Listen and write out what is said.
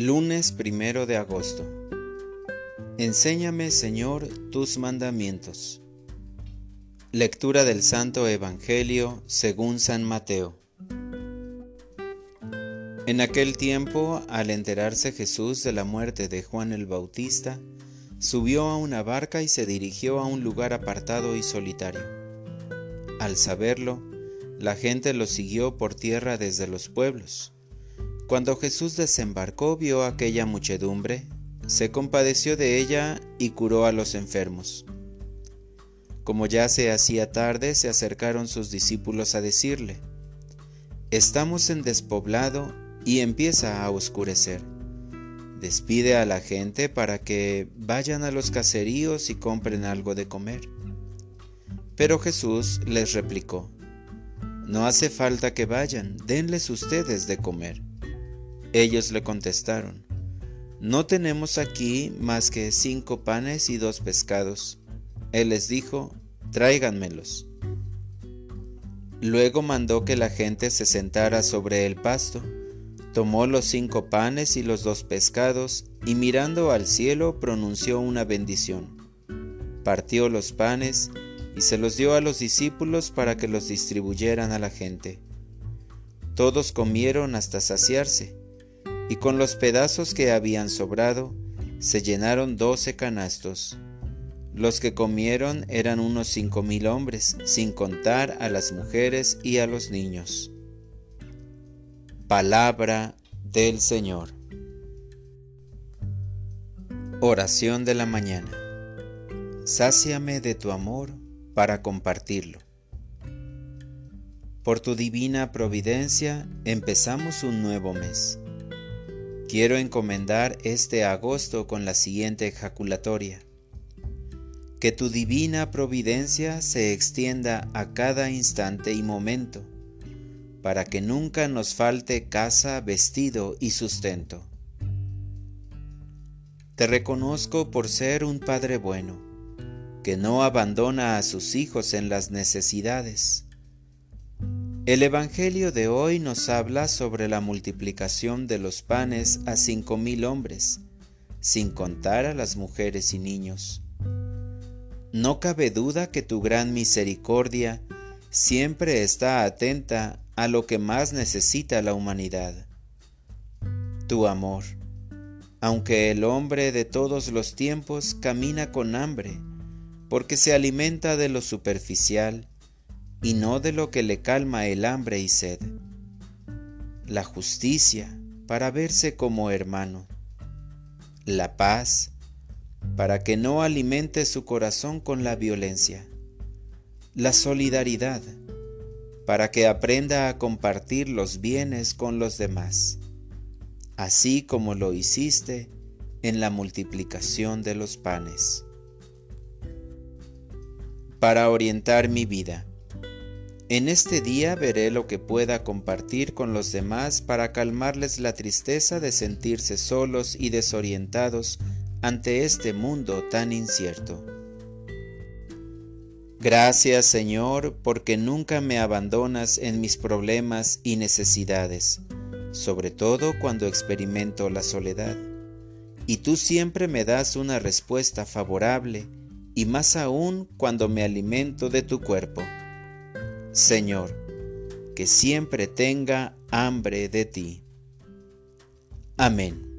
Lunes primero de agosto. Enséñame, Señor, tus mandamientos. Lectura del Santo Evangelio según San Mateo. En aquel tiempo, al enterarse Jesús de la muerte de Juan el Bautista, subió a una barca y se dirigió a un lugar apartado y solitario. Al saberlo, la gente lo siguió por tierra desde los pueblos cuando Jesús desembarcó vio aquella muchedumbre, se compadeció de ella y curó a los enfermos. Como ya se hacía tarde, se acercaron sus discípulos a decirle, Estamos en despoblado y empieza a oscurecer. Despide a la gente para que vayan a los caseríos y compren algo de comer. Pero Jesús les replicó, No hace falta que vayan, denles ustedes de comer. Ellos le contestaron, No tenemos aquí más que cinco panes y dos pescados. Él les dijo, Tráiganmelos. Luego mandó que la gente se sentara sobre el pasto, tomó los cinco panes y los dos pescados, y mirando al cielo pronunció una bendición. Partió los panes y se los dio a los discípulos para que los distribuyeran a la gente. Todos comieron hasta saciarse y con los pedazos que habían sobrado se llenaron doce canastos. Los que comieron eran unos cinco mil hombres, sin contar a las mujeres y a los niños. Palabra del Señor. Oración de la mañana. Sáciame de tu amor para compartirlo. Por tu divina providencia empezamos un nuevo mes. Quiero encomendar este agosto con la siguiente ejaculatoria. Que tu divina providencia se extienda a cada instante y momento, para que nunca nos falte casa, vestido y sustento. Te reconozco por ser un Padre bueno, que no abandona a sus hijos en las necesidades el Evangelio de hoy nos habla sobre la multiplicación de los panes a cinco mil hombres, sin contar a las mujeres y niños. No cabe duda que tu gran misericordia siempre está atenta a lo que más necesita la humanidad. Tu amor, aunque el hombre de todos los tiempos camina con hambre, porque se alimenta de lo superficial, y no de lo que le calma el hambre y sed. La justicia para verse como hermano. La paz para que no alimente su corazón con la violencia. La solidaridad para que aprenda a compartir los bienes con los demás, así como lo hiciste en la multiplicación de los panes. Para orientar mi vida. En este día veré lo que pueda compartir con los demás para calmarles la tristeza de sentirse solos y desorientados ante este mundo tan incierto. Gracias Señor porque nunca me abandonas en mis problemas y necesidades, sobre todo cuando experimento la soledad. Y tú siempre me das una respuesta favorable, y más aún cuando me alimento de tu cuerpo. Señor, que siempre tenga hambre de ti. Amén.